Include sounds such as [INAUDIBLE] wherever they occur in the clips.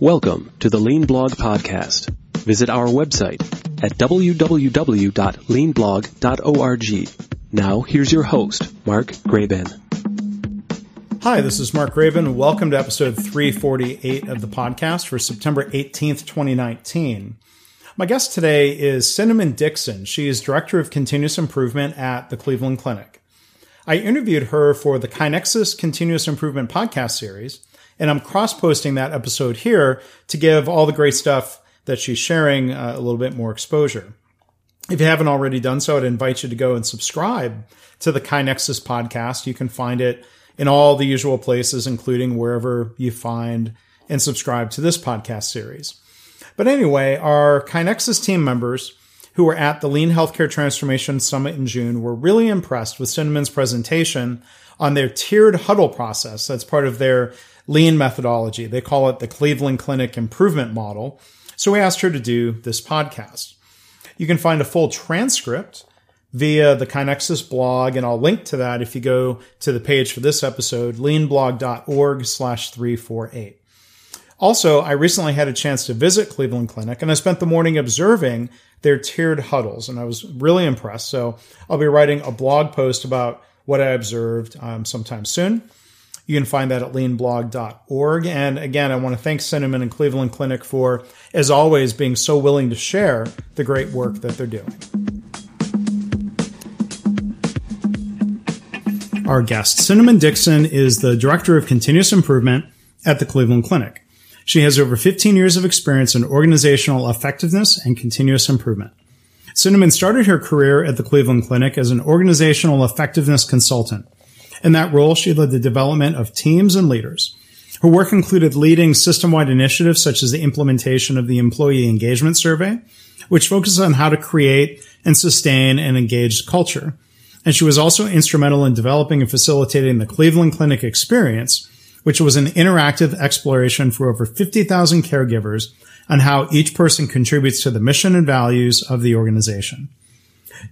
Welcome to the Lean Blog Podcast. Visit our website at www.leanblog.org. Now, here's your host, Mark Graban. Hi, this is Mark and welcome to episode 348 of the podcast for September 18th, 2019. My guest today is Cinnamon Dixon. She is Director of Continuous Improvement at the Cleveland Clinic. I interviewed her for the KaiNexus Continuous Improvement podcast series, and I'm cross posting that episode here to give all the great stuff that she's sharing uh, a little bit more exposure. If you haven't already done so, I'd invite you to go and subscribe to the KaiNexus podcast. You can find it in all the usual places, including wherever you find and subscribe to this podcast series. But anyway, our KaiNexus team members who were at the Lean Healthcare Transformation Summit in June were really impressed with Cinnamon's presentation on their tiered huddle process. That's part of their lean methodology. They call it the Cleveland Clinic Improvement Model. So we asked her to do this podcast. You can find a full transcript via the KaiNexus blog, and I'll link to that if you go to the page for this episode, leanblog.org slash 348. Also, I recently had a chance to visit Cleveland Clinic and I spent the morning observing their tiered huddles and I was really impressed. So I'll be writing a blog post about what I observed um, sometime soon. You can find that at leanblog.org. And again, I want to thank Cinnamon and Cleveland Clinic for, as always, being so willing to share the great work that they're doing. Our guest, Cinnamon Dixon, is the Director of Continuous Improvement at the Cleveland Clinic. She has over 15 years of experience in organizational effectiveness and continuous improvement. Cinnamon started her career at the Cleveland Clinic as an organizational effectiveness consultant. In that role, she led the development of teams and leaders. Her work included leading system-wide initiatives such as the implementation of the Employee Engagement Survey, which focuses on how to create and sustain an engaged culture. And she was also instrumental in developing and facilitating the Cleveland Clinic experience, which was an interactive exploration for over 50,000 caregivers on how each person contributes to the mission and values of the organization.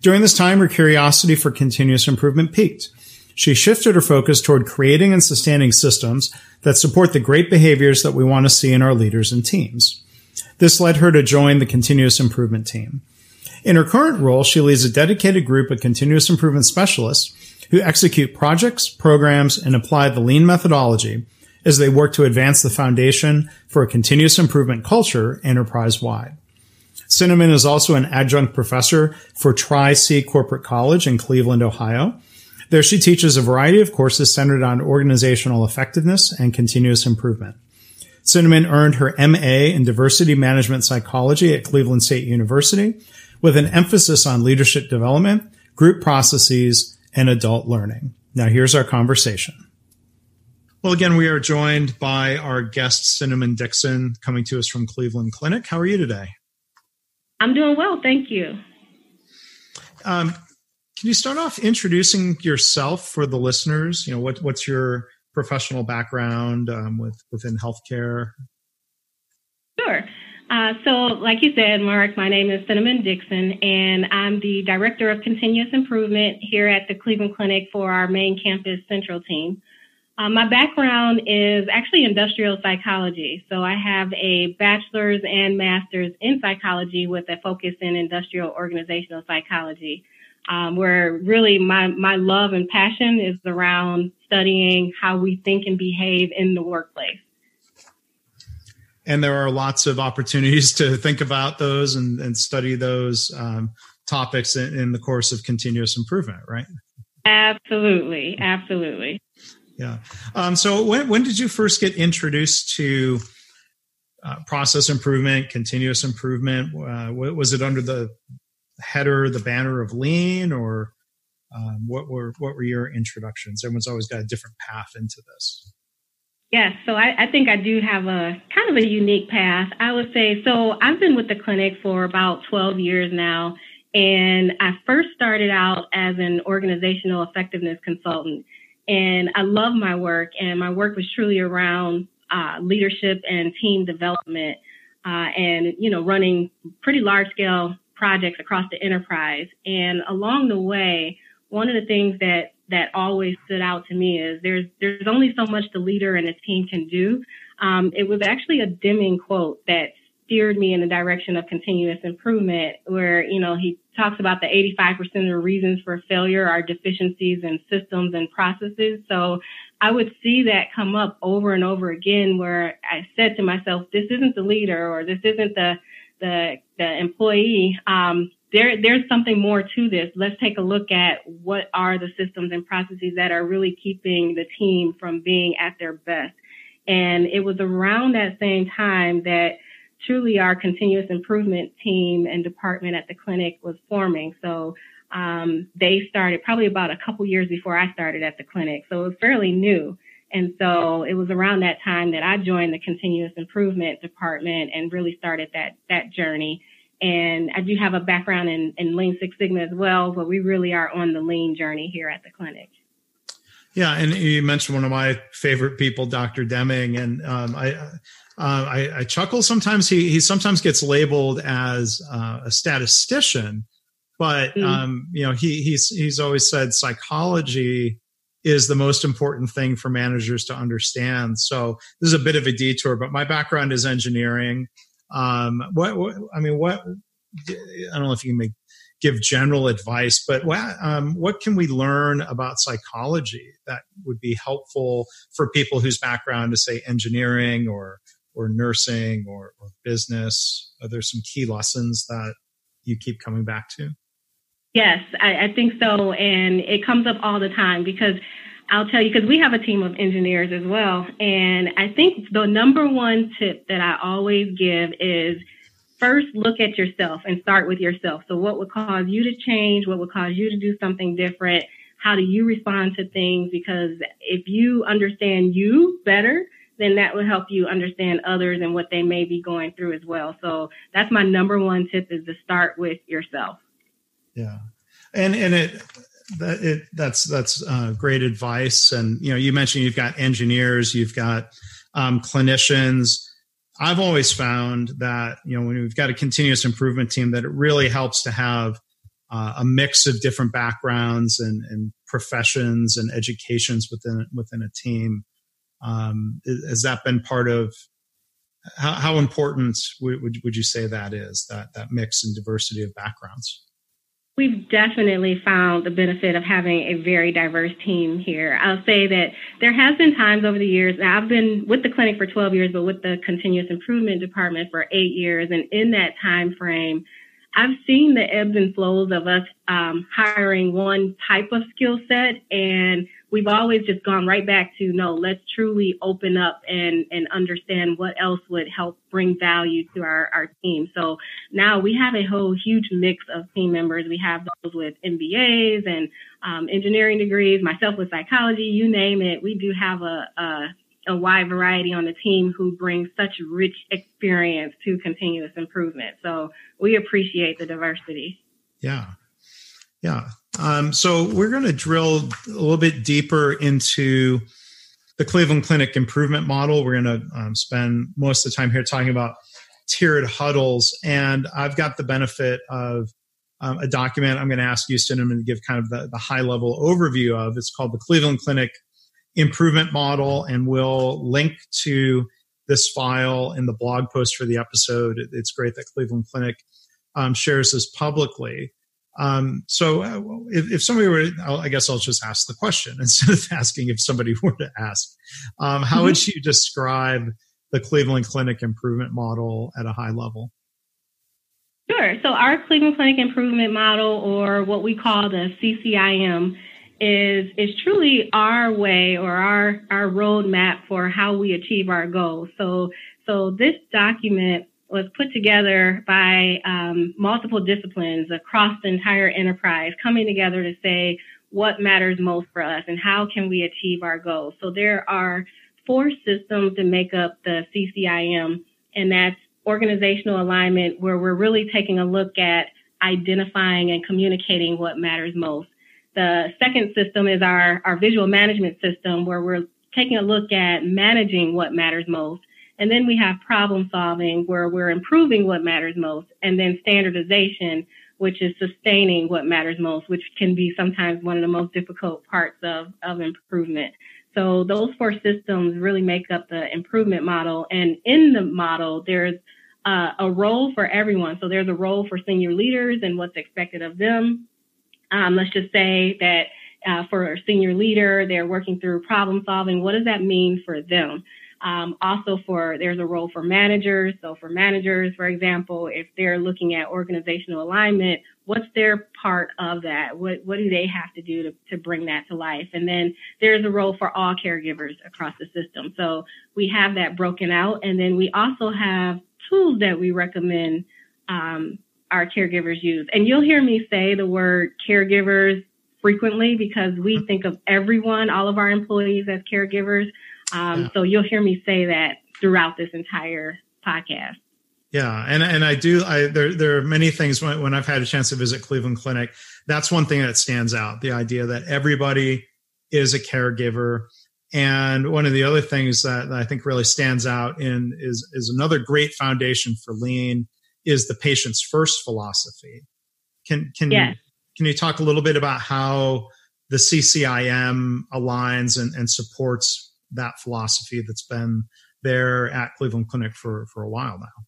During this time, her curiosity for continuous improvement peaked she shifted her focus toward creating and sustaining systems that support the great behaviors that we want to see in our leaders and teams. This led her to join the continuous improvement team. In her current role, she leads a dedicated group of continuous improvement specialists who execute projects, programs, and apply the lean methodology as they work to advance the foundation for a continuous improvement culture enterprise wide. Cinnamon is also an adjunct professor for Tri-C Corporate College in Cleveland, Ohio, there she teaches a variety of courses centered on organizational effectiveness and continuous improvement. Cinnamon earned her MA in diversity management psychology at Cleveland State University with an emphasis on leadership development, group processes, and adult learning. Now here's our conversation. Well, again, we are joined by our guest, Cinnamon Dixon, coming to us from Cleveland Clinic. How are you today? I'm doing well, thank you. Um, can you start off introducing yourself for the listeners? You know, what, what's your professional background um, with within healthcare? Sure. Uh, so, like you said, Mark, my name is Cinnamon Dixon, and I'm the Director of Continuous Improvement here at the Cleveland Clinic for our main campus central team. Uh, my background is actually industrial psychology. So, I have a bachelor's and master's in psychology with a focus in industrial organizational psychology um, where really my, my love and passion is around studying how we think and behave in the workplace. And there are lots of opportunities to think about those and, and study those um, topics in, in the course of continuous improvement, right? Absolutely, absolutely. Yeah. Um, so when when did you first get introduced to uh, process improvement, continuous improvement? Uh, was it under the header, the banner of lean, or um, what were what were your introductions? Everyone's always got a different path into this. Yes, so I, I, think I do have a kind of a unique path. I would say so. I've been with the clinic for about 12 years now, and I first started out as an organizational effectiveness consultant. And I love my work, and my work was truly around uh, leadership and team development, uh, and you know, running pretty large scale projects across the enterprise. And along the way, one of the things that that always stood out to me is there's there's only so much the leader and his team can do um, it was actually a Deming quote that steered me in the direction of continuous improvement, where, you know, he talks about the 85% of the reasons for failure are deficiencies in systems and processes. So I would see that come up over and over again where I said to myself, this isn't the leader or this isn't the, the, the employee. Um, there, there's something more to this. Let's take a look at what are the systems and processes that are really keeping the team from being at their best. And it was around that same time that truly our continuous improvement team and department at the clinic was forming. So um, they started probably about a couple years before I started at the clinic. So it was fairly new. And so it was around that time that I joined the continuous improvement department and really started that, that journey. And I do have a background in, in Lean Six Sigma as well, but we really are on the lean journey here at the clinic. Yeah, and you mentioned one of my favorite people, Dr. Deming, and um, I, uh, I, I, chuckle sometimes. He he sometimes gets labeled as uh, a statistician, but mm. um, you know he he's he's always said psychology is the most important thing for managers to understand. So this is a bit of a detour, but my background is engineering. Um, what, what I mean, what I don't know if you can give general advice, but what, um, what can we learn about psychology that would be helpful for people whose background is, say, engineering or or nursing or, or business? Are there some key lessons that you keep coming back to? Yes, I, I think so, and it comes up all the time because I'll tell you because we have a team of engineers as well, and I think the number one tip that I always give is first look at yourself and start with yourself. So what would cause you to change? What would cause you to do something different? How do you respond to things? Because if you understand you better, then that will help you understand others and what they may be going through as well. So that's my number one tip is to start with yourself. Yeah. And, and it, that it, that's, that's uh, great advice. And, you know, you mentioned you've got engineers, you've got um, clinicians, I've always found that, you know, when we've got a continuous improvement team, that it really helps to have uh, a mix of different backgrounds and, and, professions and educations within within a team. Um, has that been part of how, how important would, would you say that is that that mix and diversity of backgrounds? We've definitely found the benefit of having a very diverse team here. I'll say that there has been times over the years, I've been with the clinic for 12 years, but with the continuous improvement department for eight years. And in that time frame, I've seen the ebbs and flows of us um, hiring one type of skill set and we've always just gone right back to no, let's truly open up and, and understand what else would help bring value to our, our team. So now we have a whole huge mix of team members. We have those with MBAs and um, engineering degrees, myself with psychology, you name it. We do have a, a a wide variety on the team who bring such rich experience to continuous improvement. So we appreciate the diversity. Yeah. Yeah. Um, so we're going to drill a little bit deeper into the Cleveland Clinic improvement model. We're going to um, spend most of the time here talking about tiered huddles. And I've got the benefit of um, a document I'm going to ask you, Cinnamon, to give kind of the, the high level overview of. It's called the Cleveland Clinic improvement model. And we'll link to this file in the blog post for the episode. It's great that Cleveland Clinic um, shares this publicly. Um, so uh, if, if, somebody were, I guess I'll just ask the question [LAUGHS] instead of asking if somebody [LAUGHS] were to ask. Um, how mm-hmm. would you describe the Cleveland Clinic improvement model at a high level? Sure. So our Cleveland Clinic improvement model, or what we call the CCIM, is is truly our way or our our roadmap for how we achieve our goals. So so this document was put together by um, multiple disciplines across the entire enterprise coming together to say what matters most for us and how can we achieve our goals. So there are four systems that make up the CCIM, and that's organizational alignment, where we're really taking a look at identifying and communicating what matters most. The second system is our, our visual management system, where we're taking a look at managing what matters most. And then we have problem solving where we're improving what matters most. And then standardization, which is sustaining what matters most, which can be sometimes one of the most difficult parts of, of improvement. So those four systems really make up the improvement model. And in the model, there's uh, a role for everyone. So there's a role for senior leaders and what's expected of them. Um, let's just say that uh, for a senior leader, they're working through problem solving. What does that mean for them? Um, also for there's a role for managers. So for managers, for example, if they're looking at organizational alignment, what's their part of that? What what do they have to do to, to bring that to life? And then there's a role for all caregivers across the system. So we have that broken out, and then we also have tools that we recommend um, our caregivers use. And you'll hear me say the word caregivers frequently because we think of everyone, all of our employees as caregivers. Um, yeah. So you'll hear me say that throughout this entire podcast. Yeah, and and I do. I there there are many things when, when I've had a chance to visit Cleveland Clinic. That's one thing that stands out: the idea that everybody is a caregiver. And one of the other things that, I think really stands out in is is another great foundation for lean is the patient's first philosophy. Can can yes. you can you talk a little bit about how the CCIM aligns and, and supports that philosophy that's been there at Cleveland Clinic for, for a while now.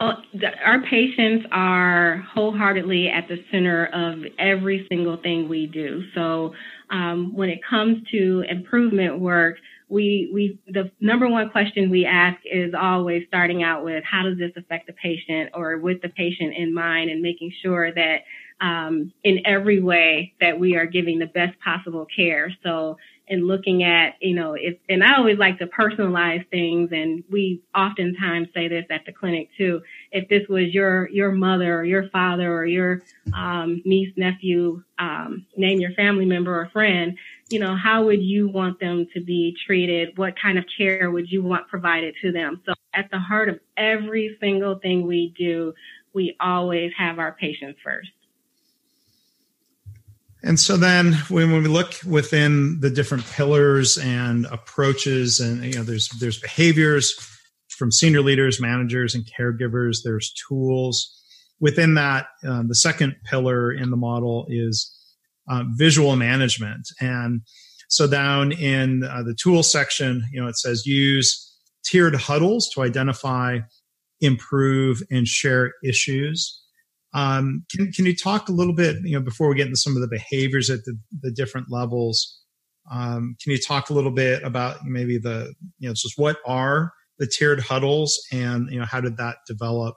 Well, the, our patients are wholeheartedly at the center of every single thing we do. So um, when it comes to improvement work, we we the number one question we ask is always starting out with how does this affect the patient or with the patient in mind and making sure that um, in every way that we are giving the best possible care. So and looking at, you know, if, and I always like to personalize things and we oftentimes say this at the clinic too. If this was your, your mother or your father or your, um, niece, nephew, um, name your family member or friend, you know, how would you want them to be treated? What kind of care would you want provided to them? So at the heart of every single thing we do, we always have our patients first. And so then when, when we look within the different pillars and approaches and you know there's there's behaviors from senior leaders, managers and caregivers, there's tools. Within that, uh, the second pillar in the model is uh, visual management. And so down in uh, the tool section, you know, it says use tiered huddles to identify, improve, and share issues. Um, can, can you talk a little bit, you know, before we get into some of the behaviors at the, the different levels? Um, can you talk a little bit about maybe the, you know, just what are the tiered huddles and, you know, how did that develop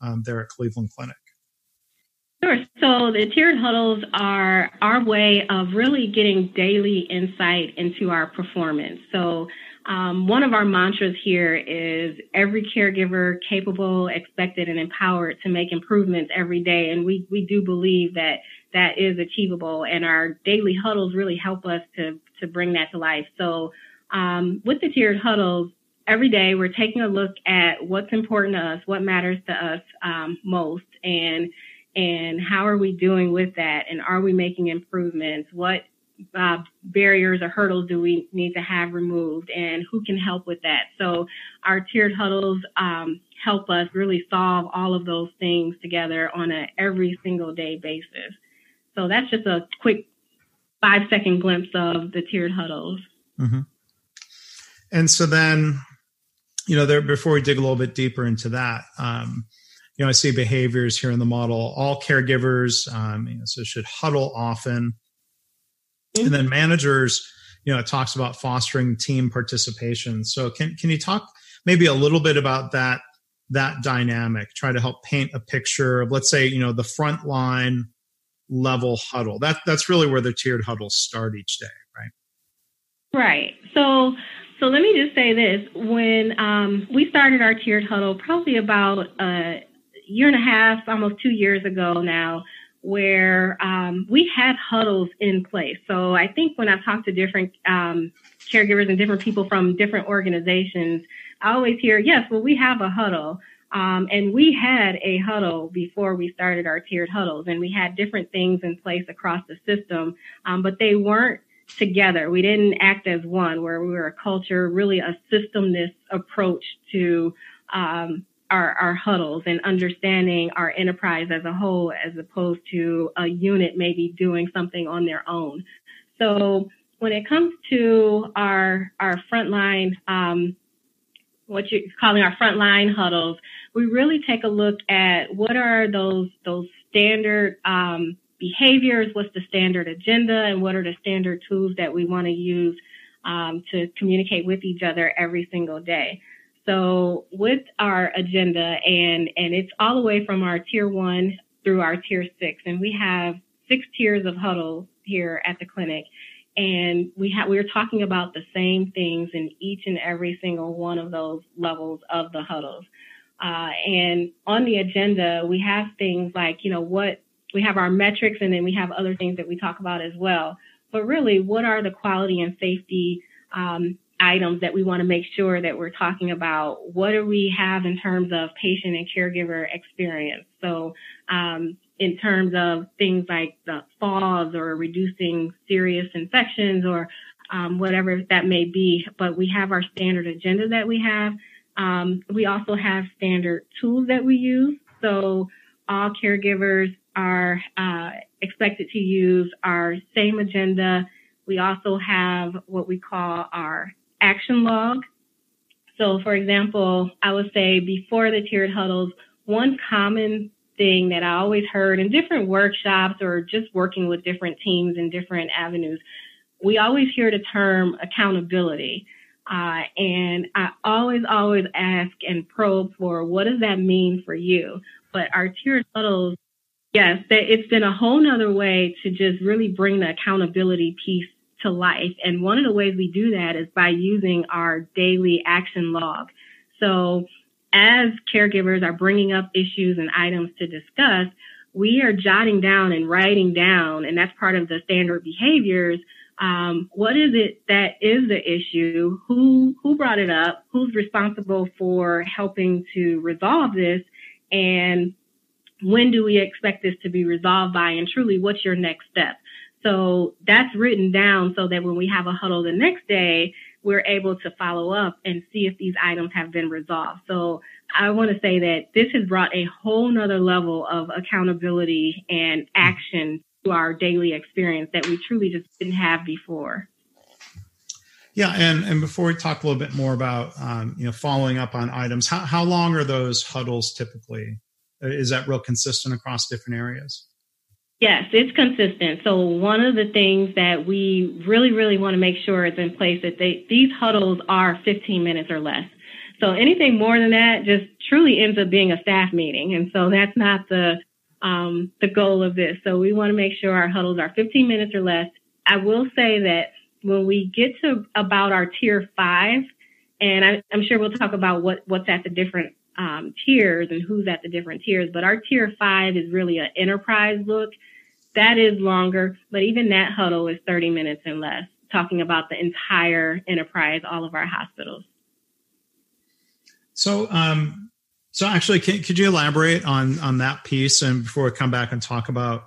um, there at Cleveland Clinic? Sure. So the tiered huddles are our way of really getting daily insight into our performance. So um, one of our mantras here is every caregiver capable, expected, and empowered to make improvements every day. And we, we do believe that that is achievable. And our daily huddles really help us to, to bring that to life. So um, with the tiered huddles, every day we're taking a look at what's important to us, what matters to us um, most, and and how are we doing with that, and are we making improvements? What uh, barriers or hurdles do we need to have removed and who can help with that? So our tiered huddles um, help us really solve all of those things together on a every single day basis. So that's just a quick five second glimpse of the tiered huddles. Mm-hmm. And so then, you know, there before we dig a little bit deeper into that, um, you know, I see behaviors here in the model. All caregivers, um, you know, so should huddle often and then managers, you know, it talks about fostering team participation. So can can you talk maybe a little bit about that that dynamic? Try to help paint a picture of let's say, you know, the frontline level huddle. That that's really where the tiered huddles start each day, right? Right. So so let me just say this: when um, we started our tiered huddle, probably about a year and a half, almost two years ago now, where um, we had huddles in place. So I think when I've talked to different um, caregivers and different people from different organizations, I always hear, yes, well, we have a huddle. Um, and we had a huddle before we started our tiered huddles, and we had different things in place across the system, um, but they weren't together. We didn't act as one, where we were a culture, really a systemness approach to um, our, our huddles and understanding our enterprise as a whole as opposed to a unit maybe doing something on their own. So when it comes to our our frontline, um, what you're calling our frontline huddles, we really take a look at what are those those standard um, behaviors, what's the standard agenda, and what are the standard tools that we want to use um, to communicate with each other every single day. So with our agenda, and and it's all the way from our tier one through our tier six, and we have six tiers of huddle here at the clinic. And we have, we're talking about the same things in each and every single one of those levels of the huddles. Uh, and on the agenda, we have things like, you know, what we have our metrics and then we have other things that we talk about as well. But really, what are the quality and safety um, items that we want to make sure that we're talking about? What do we have in terms of patient and caregiver experience? So, um, in terms of things like the falls or reducing serious infections or um, whatever that may be. But we have our standard agenda that we have. Um, we also have standard tools that we use. So all caregivers are uh, expected to use our same agenda. We also have what we call our action log. So, for example, I would say before the tiered huddles, one common thing that I always heard in different workshops or just working with different teams in different avenues, we always hear the term accountability. Uh, and I always, always ask and probe for what does that mean for you? But our tiered huddles, yes, it's been a whole nother way to just really bring the accountability piece to life. And one of the ways we do that is by using our daily action log. So as caregivers are bringing up issues and items to discuss, we are jotting down and writing down, and that's part of the standard behaviors. Um, what is it that is the issue? Who who brought it up? Who's responsible for helping to resolve this? And when do we expect this to be resolved by? And truly, what's your next step? So that's written down so that when we have a huddle the next day, we're able to follow up and see if these items have been resolved. So I want to say that this has brought a whole nother level of accountability and action to our daily experience that we truly just didn't have before. Yeah, and and before we talk a little bit more about um, you know following up on items, how how long are those huddles typically? Is that real consistent across different areas? Yes, it's consistent. So one of the things that we really, really want to make sure is in place that they, these huddles are 15 minutes or less. So anything more than that just truly ends up being a staff meeting. And so that's not the, um, the goal of this. So we want to make sure our huddles are 15 minutes or less. I will say that when we get to about our tier five, and I, am sure we'll talk about what, what's at the different um, tiers and who's at the different tiers, but our tier five is really an enterprise look that is longer, but even that huddle is 30 minutes and less, talking about the entire enterprise, all of our hospitals. So, um, so actually, can, could you elaborate on on that piece, and before we come back and talk about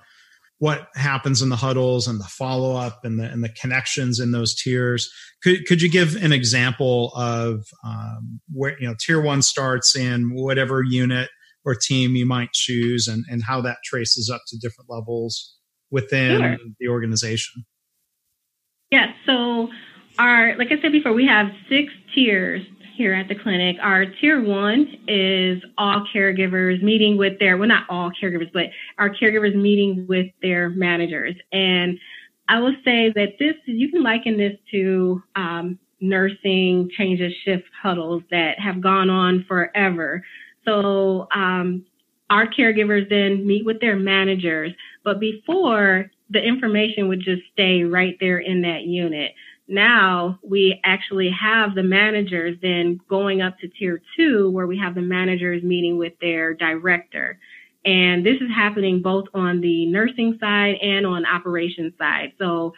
what happens in the huddles and the follow up and the and the connections in those tiers? Could could you give an example of um, where you know tier one starts in whatever unit or team you might choose, and and how that traces up to different levels within sure. the organization? Yeah, so our, like I said before, we have six tiers here at the clinic. Our tier one is all caregivers meeting with their, well, not all caregivers, but our caregivers meeting with their managers. And I will say that this, you can liken this to um, nursing changes shift huddles that have gone on forever. So um, our caregivers then meet with their managers but before, the information would just stay right there in that unit. Now we actually have the managers then going up to tier two where we have the managers meeting with their director. And this is happening both on the nursing side and on operations side. So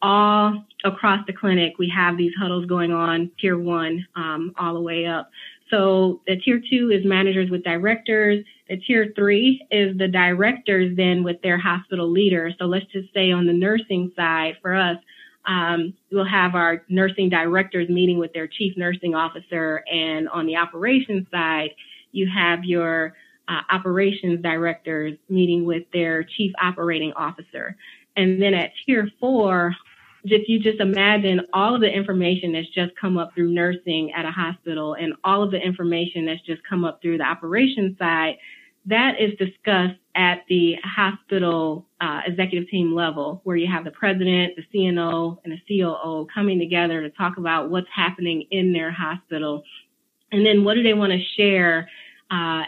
all across the clinic, we have these huddles going on, tier one, um, all the way up. So the tier two is managers with directors. The tier three is the directors then with their hospital leader. So let's just say on the nursing side for us, um, we'll have our nursing directors meeting with their chief nursing officer. And on the operations side, you have your uh, operations directors meeting with their chief operating officer. And then at tier four, if you just imagine all of the information that's just come up through nursing at a hospital and all of the information that's just come up through the operations side, that is discussed at the hospital uh, executive team level, where you have the president, the CNO, and the COO coming together to talk about what's happening in their hospital, and then what do they want to share uh,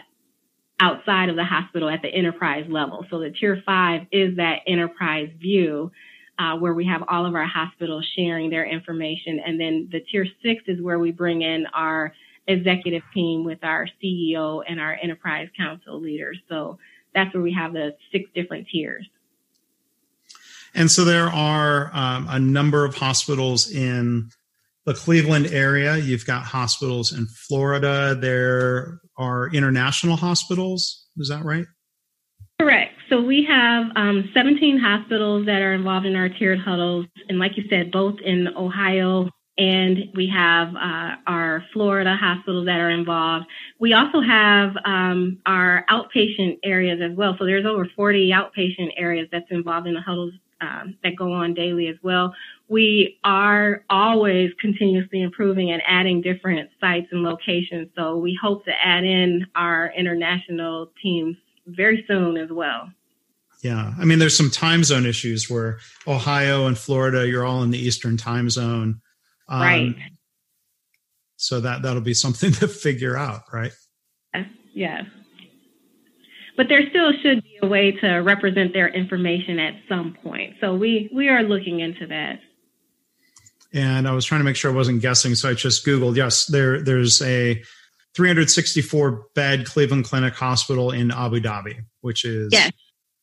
outside of the hospital at the enterprise level. So the tier five is that enterprise view. Uh, where we have all of our hospitals sharing their information. And then the tier six is where we bring in our executive team with our CEO and our enterprise council leaders. So that's where we have the six different tiers. And so there are um, a number of hospitals in the Cleveland area. You've got hospitals in Florida. There are international hospitals. Is that right? Correct. So we have um, 17 hospitals that are involved in our tiered huddles. And like you said, both in Ohio and we have uh, our Florida hospitals that are involved. We also have um, our outpatient areas as well. So there's over 40 outpatient areas that's involved in the huddles um, that go on daily as well. We are always continuously improving and adding different sites and locations. So we hope to add in our international teams very soon as well. Yeah. I mean, there's some time zone issues where Ohio and Florida, you're all in the Eastern time zone. Um, right. So that, that'll be something [LAUGHS] to figure out, right? Yes. yes. But there still should be a way to represent their information at some point. So we, we are looking into that. And I was trying to make sure I wasn't guessing. So I just Googled, yes, there, there's a 364 bed Cleveland Clinic Hospital in Abu Dhabi, which is yes.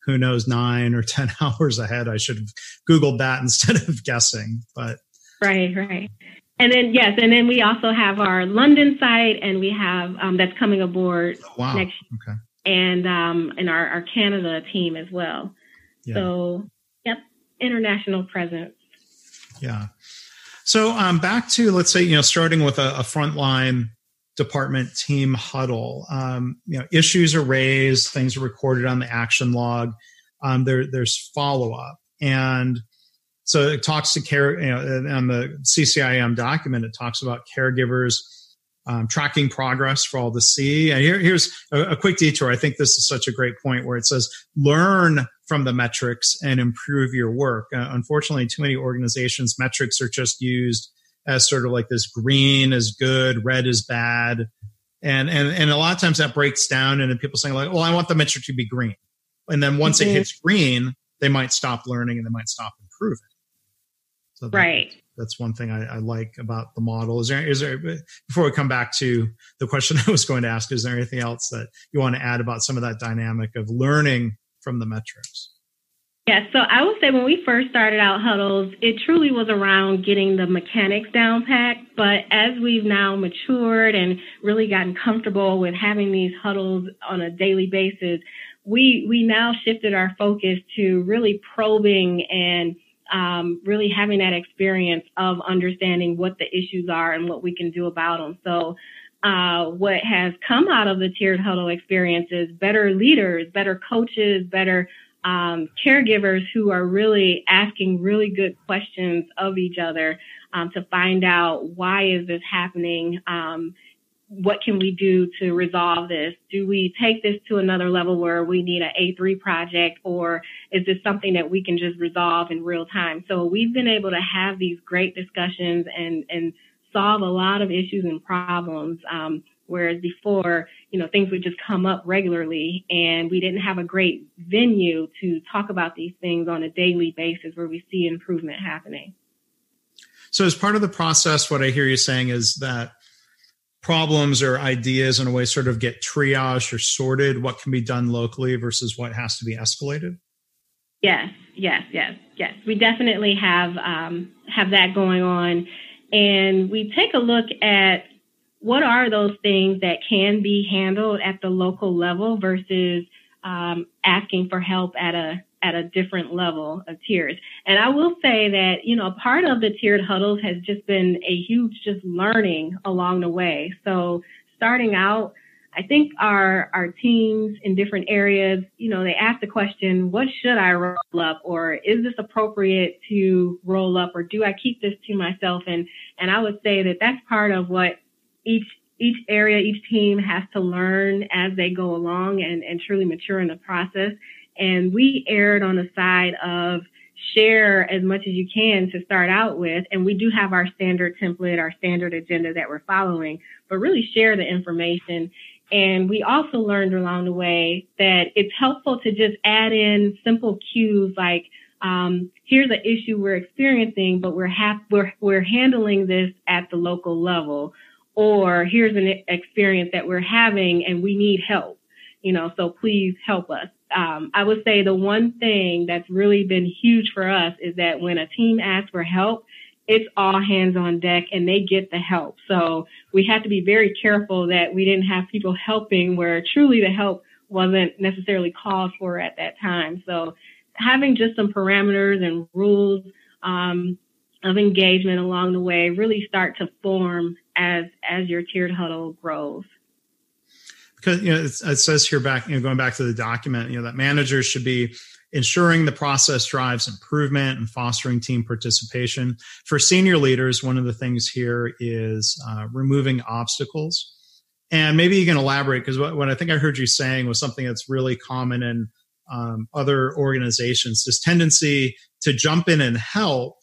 who knows nine or [LAUGHS] 10 hours ahead. I should have Googled that [LAUGHS] instead of guessing, but. Right, right. And then, yes, and then we also have our London site and we have, um, that's coming aboard oh, wow. next okay. And, um, and our, our Canada team as well. Yeah. So, yep, international presence. Yeah. So um, back to let's say you know starting with a, a frontline department team huddle. Um, you know, issues are raised, things are recorded on the action log. Um, there, there's follow up, and so it talks to care. You know, on the CCIM document, it talks about caregivers um, tracking progress for all to see. And here, here's a, a quick detour. I think this is such a great point where it says learn from the metrics and improve your work. Uh, unfortunately, too many organizations metrics are just used as sort of like this green is good, red is bad. And, and, and a lot of times that breaks down and people saying like, well, I want the metric to be green. And then once mm-hmm. it hits green, they might stop learning and they might stop improving. So that, right. That's one thing I, I, like about the model. Is there, is there, before we come back to the question [LAUGHS] I was going to ask, is there anything else that you want to add about some of that dynamic of learning from the metrics? Yeah, so I would say when we first started out huddles, it truly was around getting the mechanics down packed. But as we've now matured and really gotten comfortable with having these huddles on a daily basis, we we now shifted our focus to really probing and um, really having that experience of understanding what the issues are and what we can do about them. So uh, what has come out of the tiered huddle experience is better leaders, better coaches, better um, caregivers who are really asking really good questions of each other um, to find out why is this happening? Um, what can we do to resolve this? Do we take this to another level where we need an a3 project or is this something that we can just resolve in real time? So we've been able to have these great discussions and and solve a lot of issues and problems um, Whereas before, you know, things would just come up regularly and we didn't have a great venue to talk about these things on a daily basis where we see improvement happening. So as part of the process, what I hear you saying is that problems or ideas in a way sort of get triaged or sorted, what can be done locally versus what has to be escalated? Yes, yes, yes, yes. We definitely have um, have that going on, and we take a look at what are those things that can be handled at the local level versus um, asking for help at a at a different level of tiers. And I will say that, you know, part of the tiered huddles has just been a huge just learning along the way. So starting out, I think our our teams in different areas, you know, they ask the question, what should I roll up or is this appropriate to roll up or do I keep this to myself? And and I would say that that's part of what each each area, each team has to learn as they go along and, and truly mature in the process. And we erred on the side of share as much as you can to start out with. And we do have our standard template, our standard agenda that we're following, but really share the information and we also learned along the way that it's helpful to just add in simple cues like, um, here's an issue we're experiencing, but we're, hap- we're, we're handling this at the local level. Or here's an experience that we're having and we need help, you know, so please help us. Um, I would say the one thing that's really been huge for us is that when a team asks for help, it's all hands on deck and they get the help. So we had to be very careful that we didn't have people helping where truly the help wasn't necessarily called for at that time. So having just some parameters and rules um, of engagement along the way really start to form as as your tiered huddle grows. Because you know it says here back, you know, going back to the document, you know, that managers should be ensuring the process drives improvement and fostering team participation. For senior leaders, one of the things here is uh, removing obstacles. And maybe you can elaborate because what, what, I think I heard you saying was something that's really common in um, other organizations this tendency to jump in and help.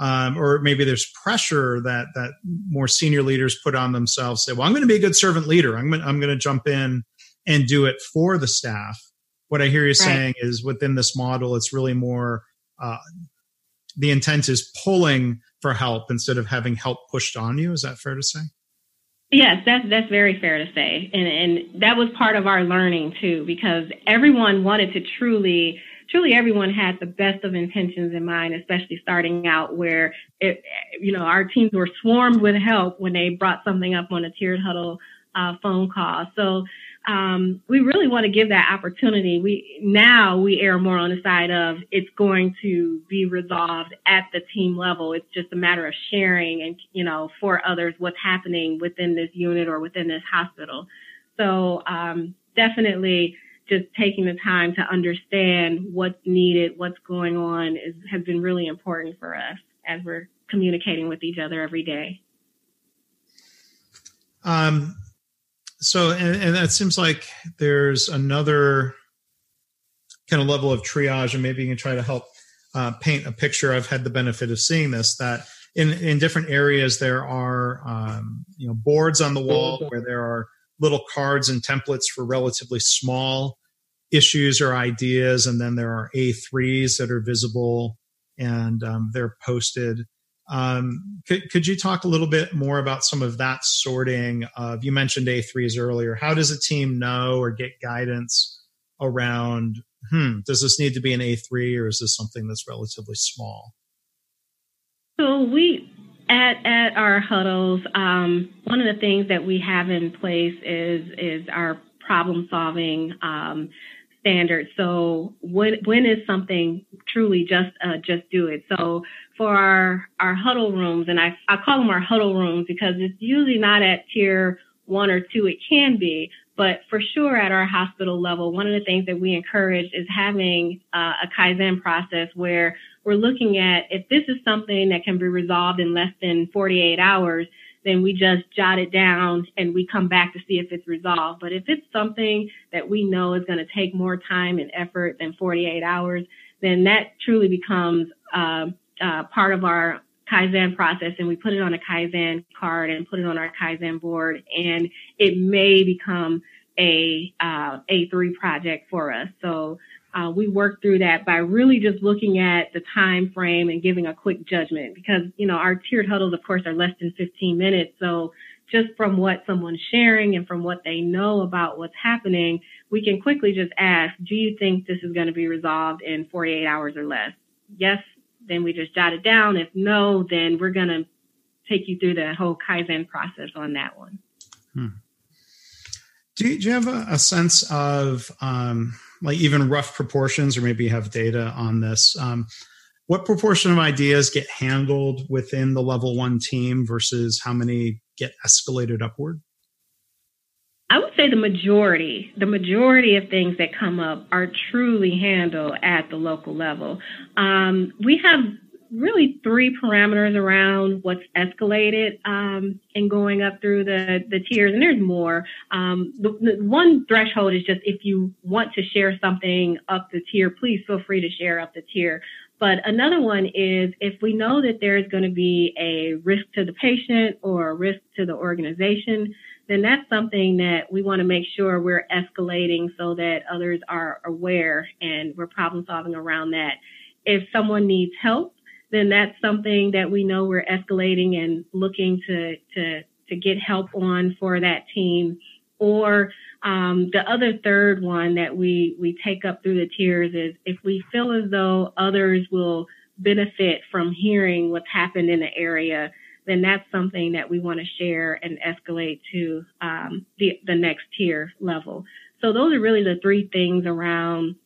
Um, or maybe there's pressure that that more senior leaders put on themselves. Say, "Well, I'm going to be a good servant leader. I'm going, I'm going to jump in and do it for the staff." what I hear you right. saying is within this model, it's really more uh, the intent is pulling for help instead of having help pushed on you. Is that fair to say? Yes, that's that's very fair to say, and and that was part of our learning too, because everyone wanted to truly, truly, everyone had the best of intentions in mind, especially starting out where it, you know, our teams were swarmed with help when they brought something up on a tiered huddle uh, phone call. So um, we really want to give that opportunity. We now we err more on the side of it's going to be resolved at the team level. It's just a matter of sharing and you know for others what's happening within this unit or within this hospital. So um, definitely just taking the time to understand what's needed, what's going on is has been really important for us as we're communicating with each other every day. Um, so and, and that seems like there's another kind of level of triage and maybe you can try to help uh, paint a picture i've had the benefit of seeing this that in in different areas there are um, you know boards on the wall where there are little cards and templates for relatively small issues or ideas and then there are a3s that are visible and um, they're posted um, could, could you talk a little bit more about some of that sorting of, you mentioned A3s earlier. How does a team know or get guidance around, hmm, does this need to be an A3 or is this something that's relatively small? So we, at, at our huddles, um, one of the things that we have in place is, is our problem solving, um, standard. So when when is something truly just uh, just do it? So for our our huddle rooms, and I I call them our huddle rooms because it's usually not at tier one or two. It can be, but for sure at our hospital level, one of the things that we encourage is having uh, a kaizen process where we're looking at if this is something that can be resolved in less than 48 hours then we just jot it down and we come back to see if it's resolved. But if it's something that we know is going to take more time and effort than 48 hours, then that truly becomes uh, uh, part of our Kaizen process and we put it on a Kaizen card and put it on our Kaizen board and it may become a uh, A3 project for us. So uh, we work through that by really just looking at the time frame and giving a quick judgment because you know our tiered huddles of course are less than 15 minutes. So just from what someone's sharing and from what they know about what's happening we can quickly just ask do you think this is going to be resolved in 48 hours or less? Yes then we just jot it down. If no then we're going to take you through the whole kaizen process on that one. Hmm. do, you, do you have a, a sense of um, like even rough proportions, or maybe you have data on this. Um, what proportion of ideas get handled within the level one team versus how many get escalated upward? I would say the majority, the majority of things that come up are truly handled at the local level. Um, we have really three parameters around what's escalated um, and going up through the, the tiers, and there's more. Um, the, the, one threshold is just if you want to share something up the tier, please feel free to share up the tier. But another one is if we know that there's going to be a risk to the patient or a risk to the organization, then that's something that we want to make sure we're escalating so that others are aware and we're problem solving around that. If someone needs help, then that's something that we know we're escalating and looking to to to get help on for that team. Or um, the other third one that we we take up through the tiers is if we feel as though others will benefit from hearing what's happened in the area, then that's something that we want to share and escalate to um, the the next tier level. So those are really the three things around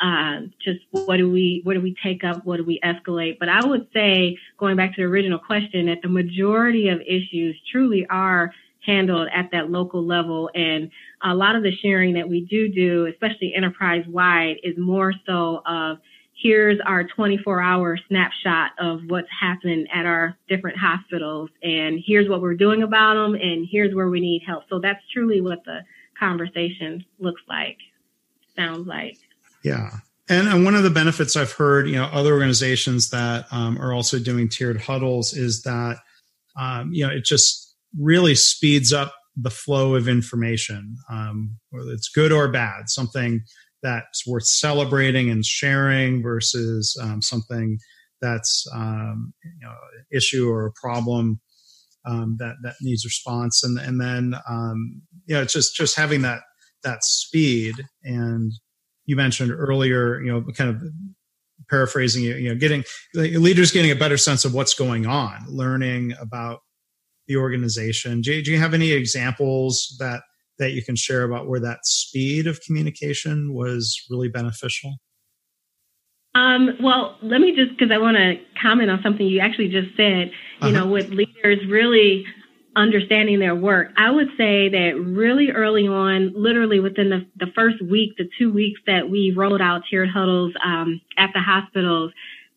uh, just what do we what do we take up, what do we escalate. But I would say, going back to the original question, that the majority of issues truly are handled at that local level, and a lot of the sharing that we do do, especially enterprise wide, is more so of here's our 24 hour snapshot of what's happening at our different hospitals and here's what we're doing about them and here's where we need help. So that's truly what the conversation looks like, sounds like. Yeah. And, and one of the benefits I've heard, you know, other organizations that um, are also doing tiered huddles is that, um, you know, it just really speeds up the flow of information, um, whether it's good or bad, something that's worth celebrating and sharing versus um, something that's, um, you know, an issue or a problem um, that, that needs response. And, and then, you know, it's just, just having that, that speed and, you mentioned earlier, you know, kind of paraphrasing you, you know, getting leaders getting a better sense of what's going on, learning about the organization. Do, do you have any examples that that you can share about where that speed of communication was really beneficial? Um, well, let me just because I want to comment on something you actually just said. You uh-huh. know, with leaders really understanding their work. I would say that really early on, literally within the, the first week, the two weeks that we rolled out tiered huddles um, at the hospitals,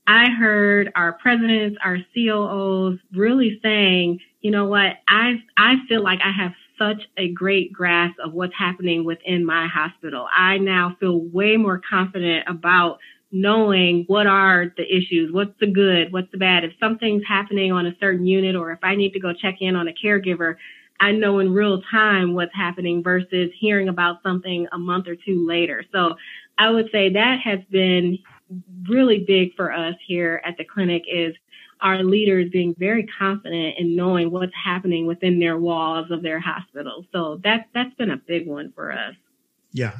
I heard our presidents, our COOs really saying, you know what, I I feel like I have such a great grasp of what's happening within my hospital. I now feel way more confident about knowing what are the issues, what's the good, what's the bad. If something's happening on a certain unit or if I need to go check in on a caregiver, I know in real time what's happening versus hearing about something a month or two later. So I would say that has been really big for us here at the clinic is our leaders being very confident in knowing what's happening within their walls of their hospital. So that that's been a big one for us. Yeah,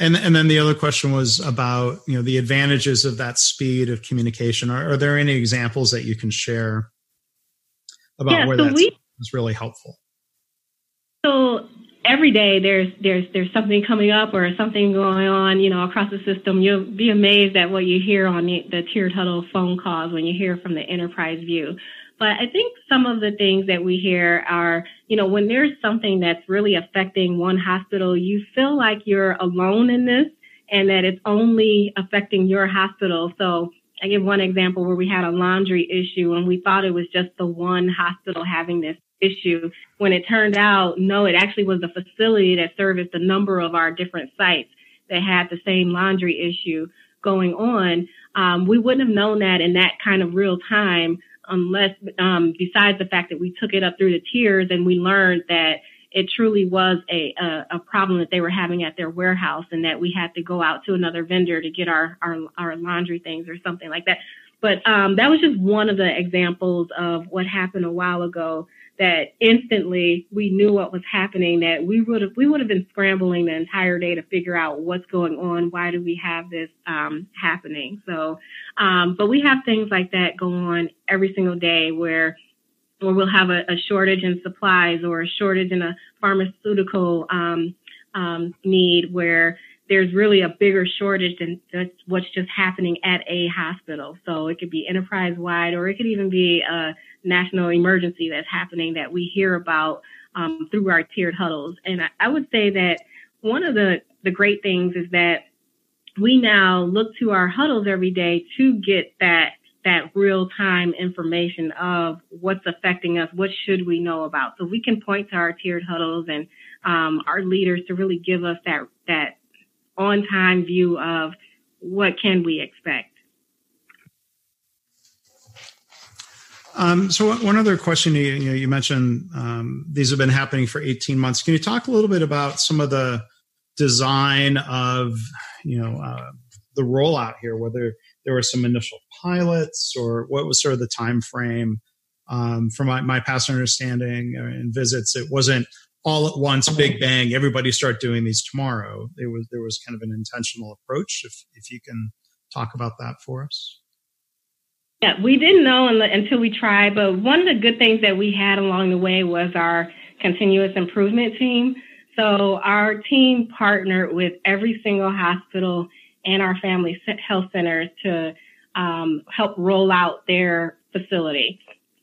and and then the other question was about you know the advantages of that speed of communication. Are, are there any examples that you can share about yeah, where so that was really helpful? So every day there's there's there's something coming up or something going on, you know, across the system. You'll be amazed at what you hear on the, the tiered huddle phone calls when you hear from the enterprise view. But I think some of the things that we hear are, you know, when there's something that's really affecting one hospital, you feel like you're alone in this and that it's only affecting your hospital. So I give one example where we had a laundry issue and we thought it was just the one hospital having this issue when it turned out, no, it actually was the facility that serviced a number of our different sites that had the same laundry issue going on. Um, we wouldn't have known that in that kind of real time unless, um, besides the fact that we took it up through the tiers and we learned that it truly was a, a, a, problem that they were having at their warehouse and that we had to go out to another vendor to get our, our, our laundry things or something like that. But um, that was just one of the examples of what happened a while ago that instantly we knew what was happening that we would have we would have been scrambling the entire day to figure out what's going on. Why do we have this um, happening? So um, but we have things like that go on every single day where where we'll have a, a shortage in supplies or a shortage in a pharmaceutical um, um need where there's really a bigger shortage than what's just happening at a hospital. So it could be enterprise wide or it could even be a national emergency that's happening that we hear about um, through our tiered huddles. And I, I would say that one of the, the great things is that we now look to our huddles every day to get that that real time information of what's affecting us, what should we know about. So we can point to our tiered huddles and um, our leaders to really give us that that on time view of what can we expect. Um, so one other question you, you, know, you mentioned um, these have been happening for 18 months. Can you talk a little bit about some of the design of you know uh, the rollout here? Whether there were some initial pilots or what was sort of the time frame? Um, from my, my past understanding and visits, it wasn't all at once, big bang, everybody start doing these tomorrow. There was there was kind of an intentional approach. If if you can talk about that for us. Yeah, we didn't know until we tried, but one of the good things that we had along the way was our continuous improvement team. So our team partnered with every single hospital and our family health centers to um, help roll out their facility.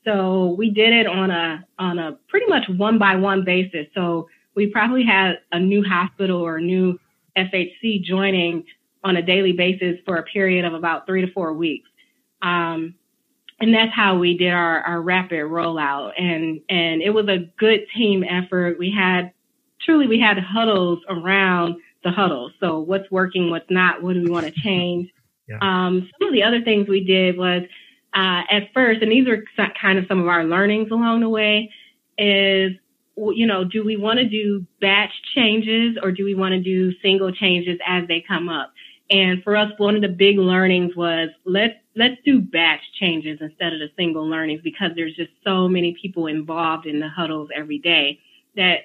So we did it on a on a pretty much one by one basis. So we probably had a new hospital or a new FHC joining on a daily basis for a period of about three to four weeks. Um, and that's how we did our, our rapid rollout. And, and it was a good team effort. We had, truly, we had huddles around the huddle. So what's working, what's not, what do we want to change? Yeah. Um, some of the other things we did was, uh, at first, and these are kind of some of our learnings along the way, is, you know, do we want to do batch changes or do we want to do single changes as they come up? And for us, one of the big learnings was let's let's do batch changes instead of the single learnings because there's just so many people involved in the huddles every day that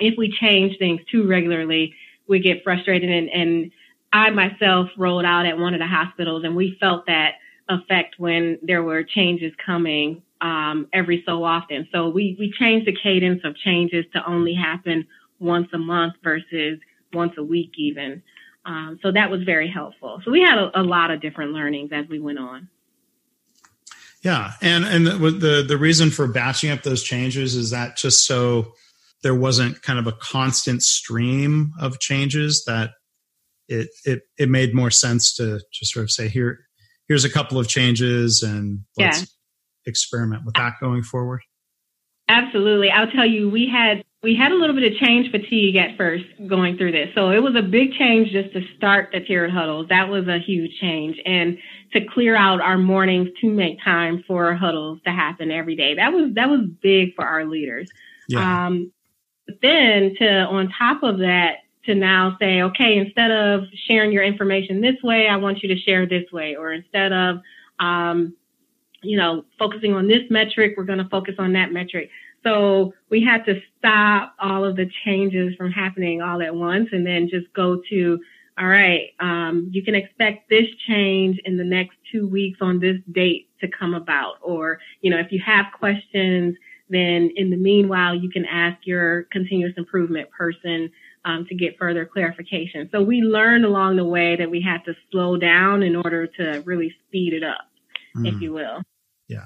if we change things too regularly, we get frustrated. And, and I myself rolled out at one of the hospitals and we felt that effect when there were changes coming um, every so often. So we, we changed the cadence of changes to only happen once a month versus once a week even. Um, so that was very helpful. So we had a, a, lot of different learnings as we went on. Yeah, and and the, the the reason for batching up those changes is that just so there wasn't kind of a constant stream of changes that it it it made more sense to just sort of say here here's a couple of changes and let's yeah. experiment with that going forward. Absolutely. I'll tell you, we had we had a little bit of change fatigue at first going through this. So it was a big change just to start the tiered huddles. That was a huge change. And to clear out our mornings to make time for huddles to happen every day. That was that was big for our leaders. Yeah. Um, but then to on top of that, to now say, okay, instead of sharing your information this way, I want you to share this way, or instead of um, you know, focusing on this metric, we're going to focus on that metric. So we had to stop all of the changes from happening all at once and then just go to, all right, um, you can expect this change in the next two weeks on this date to come about. Or, you know, if you have questions, then in the meanwhile, you can ask your continuous improvement person um, to get further clarification. So we learned along the way that we had to slow down in order to really speed it up, mm. if you will. Yeah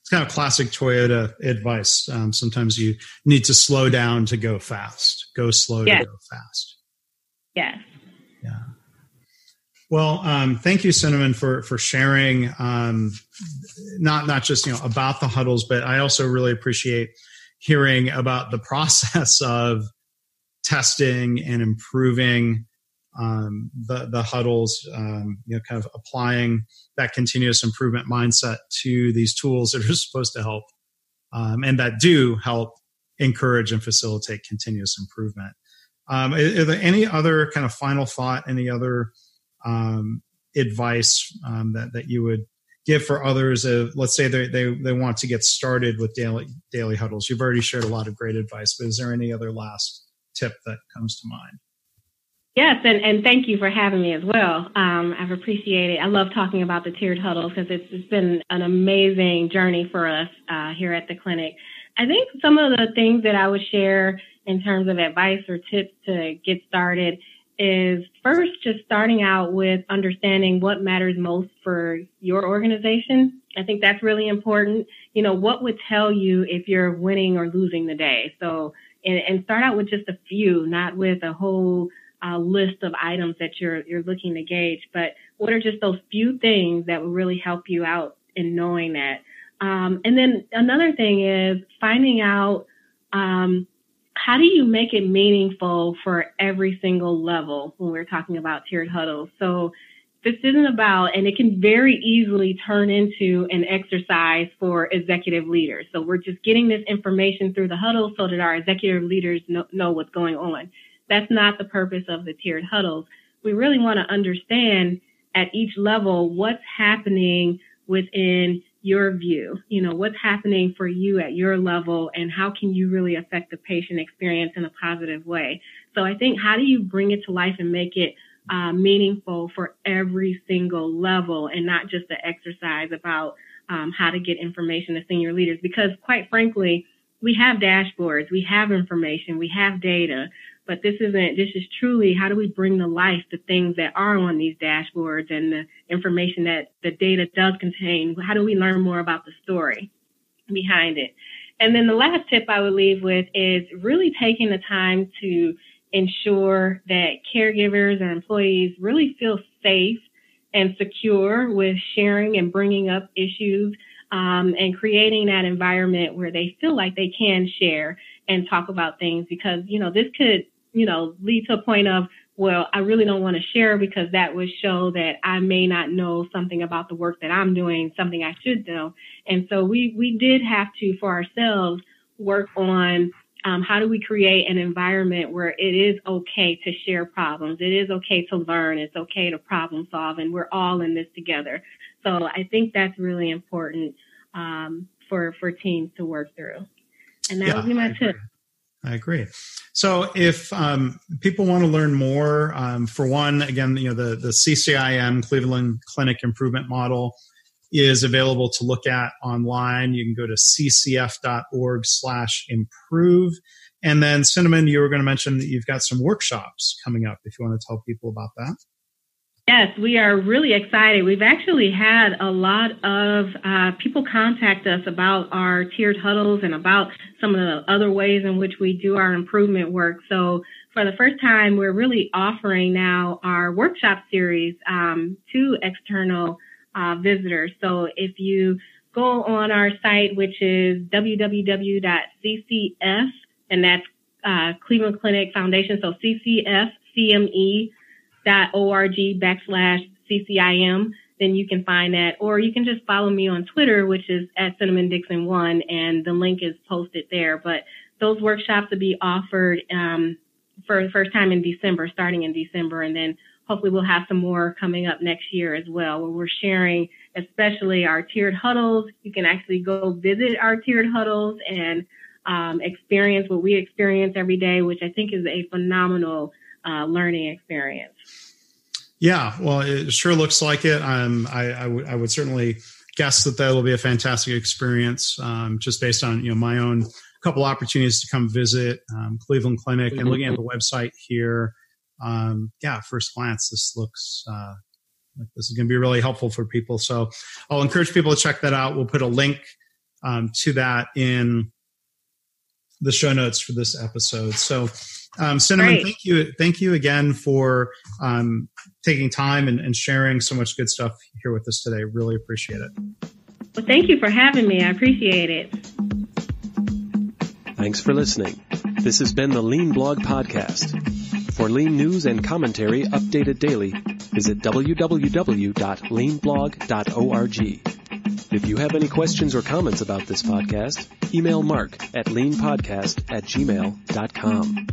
It's kind of classic Toyota advice. Um, sometimes you need to slow down to go fast. Go slow yes. to go fast. Yes. Yeah. Well, um, thank you, Cinnamon, for for sharing. Um, not not just you know about the huddles, but I also really appreciate hearing about the [LAUGHS] process of testing and improving um, the the huddles, um, you know, kind of applying that continuous improvement mindset to these tools that are [LAUGHS] supposed to help um, and that do help encourage and facilitate continuous improvement. Um, are, there any other kind of final thought? Any other um, advice um, that that you would give for others? Of, let's say they, they they want to get started with daily daily huddles. You've already shared a lot of great advice, but is there any other last tip that comes to mind? Yes, and, and thank you for having me as well. Um, I've appreciated. I love talking about the tiered huddles because it's, it's been an amazing journey for us uh, here at the clinic. I think some of the things that I would share in terms of advice or tips to get started is first just starting out with understanding what matters most for your organization. I think that's really important. You know, what would tell you if you're winning or losing the day? So, and, and start out with just a few, not with a whole uh, list of items that you're you're looking to gauge, but what are just those few things that will really help you out in knowing that? Um, and then another thing is finding out um, how do you make it meaningful for every single level when we're talking about tiered huddles? So this isn't about, and it can very easily turn into an exercise for executive leaders. So we're just getting this information through the huddle so that our executive leaders know, know what's going on. That's not the purpose of the tiered huddles. We really want to understand at each level what's happening within your view, you know, what's happening for you at your level and how can you really affect the patient experience in a positive way. So I think how do you bring it to life and make it uh, meaningful for every single level and not just the exercise about um, how to get information to senior leaders because quite frankly, we have dashboards, we have information, we have data, but this isn't, this is truly how do we bring to life the things that are on these dashboards and the information that the data does contain? How do we learn more about the story behind it? And then the last tip I would leave with is really taking the time to ensure that caregivers or employees really feel safe and secure with sharing and bringing up issues um, and creating that environment where they feel like they can share and talk about things because you know this could you know, lead to a point of, well, I really don't want to share because that would show that I may not know something about the work that I'm doing, something I should know. And so we, we did have to, for ourselves, work on um, how do we create an environment where it is okay to share problems? It is okay to learn. It's okay to problem solve, and we're all in this together. So I think that's really important um, for for teams to work through. And that yeah, would be my tip. I agree. So if um, people want to learn more, um, for one, again, you know, the, the CCIM Cleveland Clinic Improvement Model is available to look at online. You can go to ccf.org slash improve. And then Cinnamon, you were going to mention that you've got some workshops coming up if you want to tell people about that. Yes, we are really excited. We've actually had a lot of uh, people contact us about our tiered huddles and about some of the other ways in which we do our improvement work. So for the first time, we're really offering now our workshop series um, to external uh, visitors. So if you go on our site, which is www.ccf, and that's uh, Cleveland Clinic Foundation, so CCFCME org backslash CCIM, then you can find that. Or you can just follow me on Twitter, which is at Cinnamon Dixon One, and the link is posted there. But those workshops will be offered um, for the first time in December, starting in December, and then hopefully we'll have some more coming up next year as well, where we're sharing especially our tiered huddles. You can actually go visit our tiered huddles and um, experience what we experience every day, which I think is a phenomenal uh, learning experience. Yeah, well, it sure looks like it. Um, would certainly guess that that'll be a fantastic experience, um, just based on you know my own couple opportunities to come visit um, Cleveland Clinic and looking at the website here. Um, yeah, first glance, this looks uh, like this is going to be really helpful for people. So I'll encourage people to check that out. We'll put a link um, to that in the show notes for this episode. So um, Cinnamon, Great. thank you, thank you again for um, taking time and, and sharing so much good stuff here with us today. Really appreciate it. Well, thank you for having me. I appreciate it. Thanks for listening. This has been the Lean Blog Podcast. For lean news and commentary updated daily, visit www.leanblog.org. If you have any questions or comments about this podcast, email mark at leanpodcast at gmail.com.